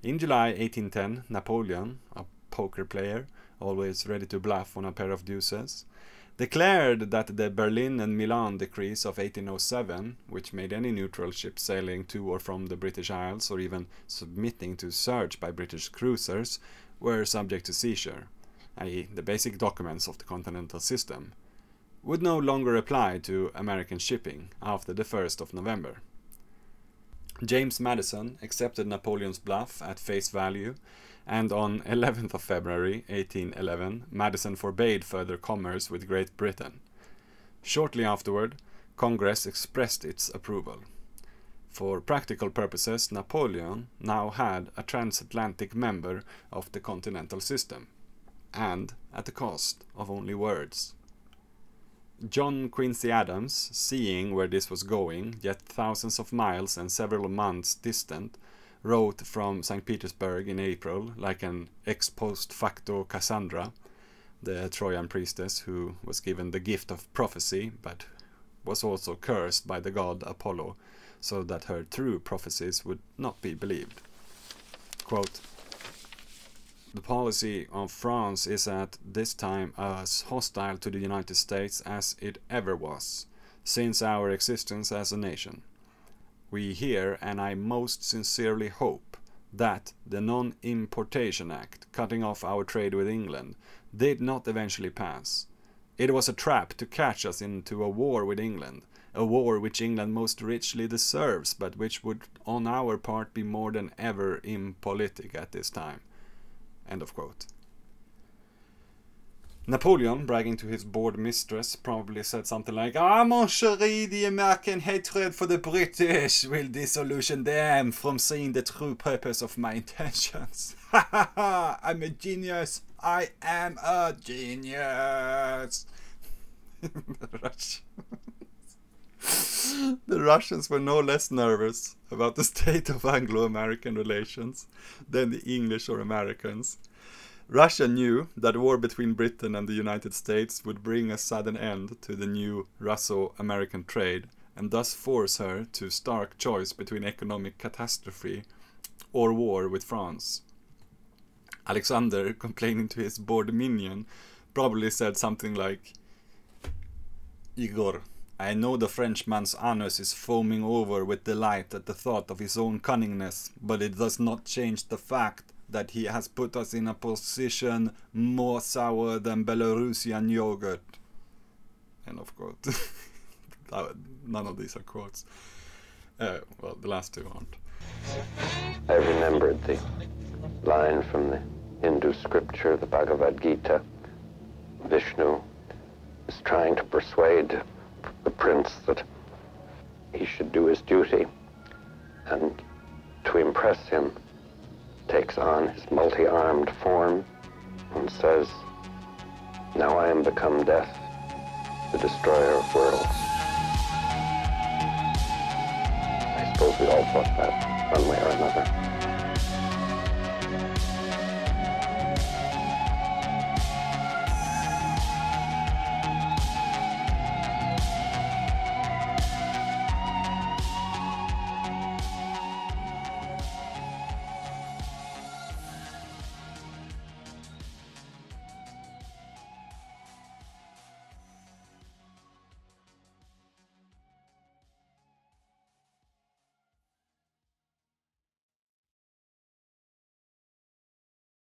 In July 1810, Napoleon, a poker player, always ready to bluff on a pair of deuces, declared that the Berlin and Milan decrees of 1807, which made any neutral ship sailing to or from the British Isles or even submitting to search by British cruisers, were subject to seizure, i.e., the basic documents of the continental system, would no longer apply to American shipping after the 1st of November. James Madison accepted Napoleon's bluff at face value and on 11th of February 1811 Madison forbade further commerce with Great Britain. Shortly afterward, Congress expressed its approval. For practical purposes, Napoleon now had a transatlantic member of the continental system, and at the cost of only words. John Quincy Adams, seeing where this was going, yet thousands of miles and several months distant, wrote from St. Petersburg in April, like an ex post facto Cassandra, the Trojan priestess who was given the gift of prophecy, but was also cursed by the god Apollo, so that her true prophecies would not be believed. Quote, the policy of France is at this time as hostile to the United States as it ever was, since our existence as a nation we hear, and I most sincerely hope, that the Non Importation Act, cutting off our trade with England, did not eventually pass. It was a trap to catch us into a war with England, a war which England most richly deserves, but which would on our part be more than ever impolitic at this time. End of quote. Napoleon, bragging to his bored mistress, probably said something like, Ah, mon chéri, the American hatred for the British will disillusion them from seeing the true purpose of my intentions. Ha ha ha! I'm a genius! I am a genius! Russians. were no less nervous about the state of Anglo American relations than the English or Americans. Russia knew that war between Britain and the United States would bring a sudden end to the new Russo American trade and thus force her to stark choice between economic catastrophe or war with France. Alexander, complaining to his bored minion, probably said something like Igor, I know the Frenchman's anus is foaming over with delight at the thought of his own cunningness, but it does not change the fact that he has put us in a position more sour than Belarusian yogurt. End of quote. None of these are quotes. Uh, well, the last two aren't. I remembered the line from the Hindu scripture, the Bhagavad Gita. Vishnu is trying to persuade prince that he should do his duty. And to impress him, takes on his multi-armed form and says, Now I am become death, the destroyer of worlds. I suppose we all thought that one way or another.